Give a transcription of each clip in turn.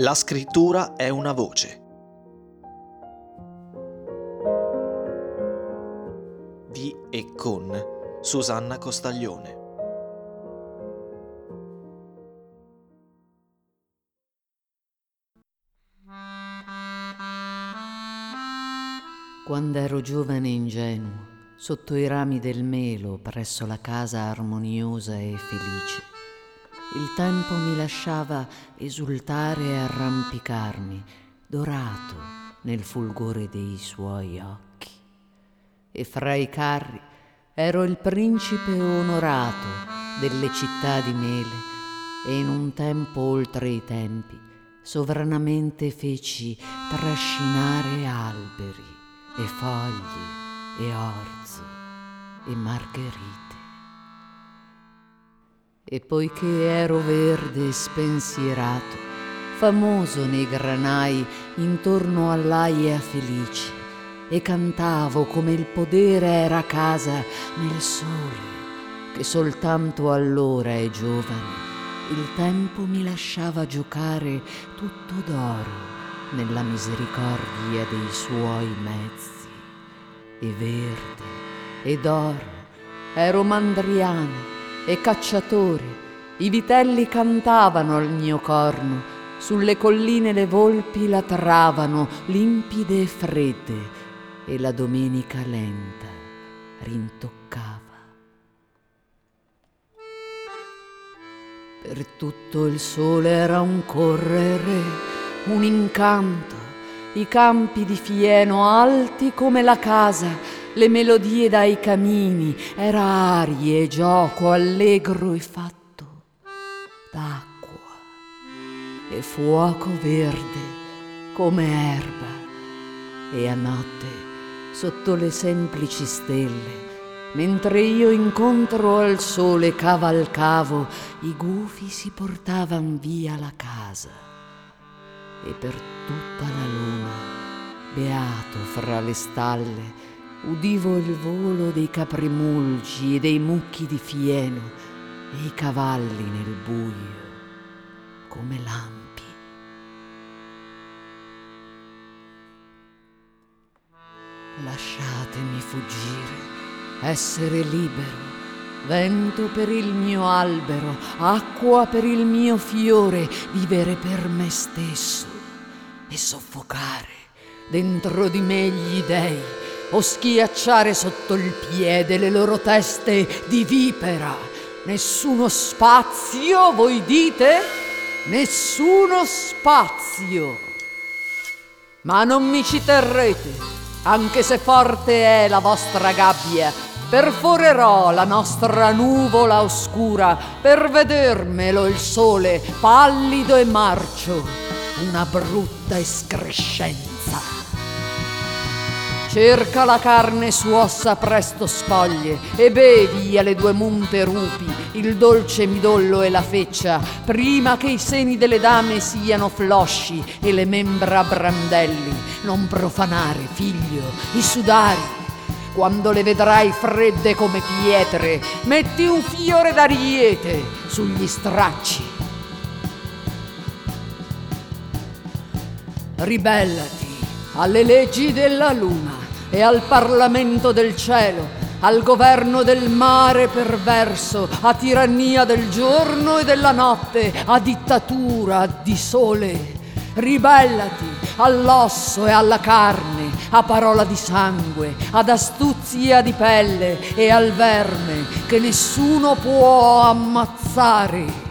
La scrittura è una voce. Di e con Susanna Costaglione. Quando ero giovane e ingenuo, sotto i rami del melo, presso la casa armoniosa e felice, il tempo mi lasciava esultare e arrampicarmi, dorato nel fulgore dei suoi occhi. E fra i carri ero il principe onorato delle città di mele e in un tempo oltre i tempi sovranamente feci trascinare alberi e fogli e orzo e margherite. E poiché ero verde e spensierato, famoso nei granai intorno all'aia felice, e cantavo come il podere era casa nel sole, che soltanto allora è giovane, il tempo mi lasciava giocare tutto d'oro nella misericordia dei suoi mezzi, e verde e d'oro ero mandriano e cacciatori, i vitelli cantavano al mio corno, sulle colline le volpi latravano limpide e fredde e la domenica lenta rintoccava. Per tutto il sole era un correre, un incanto, i campi di fieno alti come la casa, le melodie dai camini, era arie, gioco allegro e fatto d'acqua. E fuoco verde come erba e a notte sotto le semplici stelle mentre io incontro al sole cavalcavo, i gufi si portavan via la casa. E per tutta la luna, beato fra le stalle, udivo il volo dei caprimulgi e dei mucchi di fieno e i cavalli nel buio come lampi. Lasciatemi fuggire, essere libero, vento per il mio albero, acqua per il mio fiore, vivere per me stesso e soffocare dentro di me gli dèi o schiacciare sotto il piede le loro teste di vipera. Nessuno spazio, voi dite? Nessuno spazio. Ma non mi ci terrete, anche se forte è la vostra gabbia. Perforerò la nostra nuvola oscura per vedermelo il sole pallido e marcio, una brutta escrescenza. Cerca la carne su ossa presto spoglie e bevi alle due munte rupi il dolce midollo e la feccia, prima che i seni delle dame siano flosci e le membra brandelli. Non profanare, figlio, i sudari. Quando le vedrai fredde come pietre, metti un fiore d'ariete sugli stracci. Ribellati alle leggi della luna e al Parlamento del cielo, al governo del mare perverso, a tirannia del giorno e della notte, a dittatura di sole. Ribellati all'osso e alla carne, a parola di sangue, ad astuzia di pelle e al verme che nessuno può ammazzare.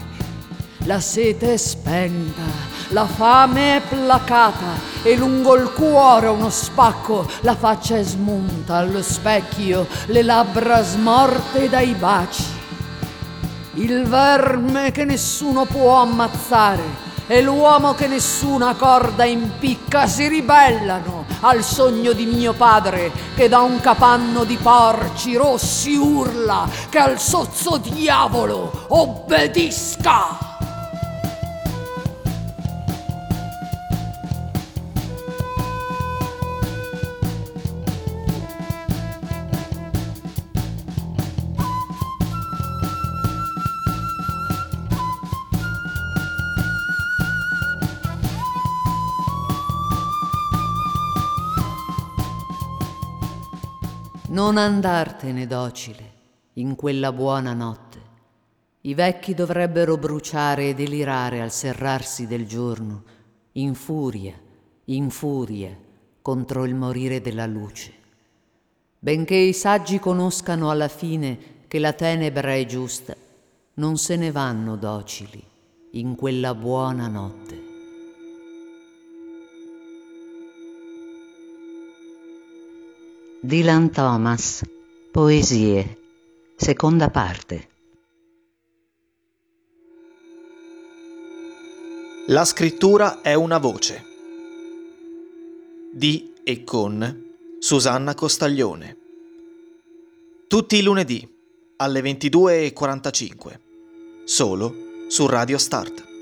La sete è spenta la fame è placata e lungo il cuore uno spacco, la faccia è smunta allo specchio, le labbra smorte dai baci. Il verme che nessuno può ammazzare e l'uomo che nessuna corda impicca si ribellano al sogno di mio padre che da un capanno di porci rossi urla che al sozzo diavolo obbedisca. Non andartene docile in quella buona notte. I vecchi dovrebbero bruciare e delirare al serrarsi del giorno, in furia, in furia, contro il morire della luce. Benché i saggi conoscano alla fine che la tenebra è giusta, non se ne vanno docili in quella buona notte. Dylan Thomas, Poesie, seconda parte. La scrittura è una voce. Di e con Susanna Costaglione. Tutti i lunedì alle 22.45, solo su Radio Start.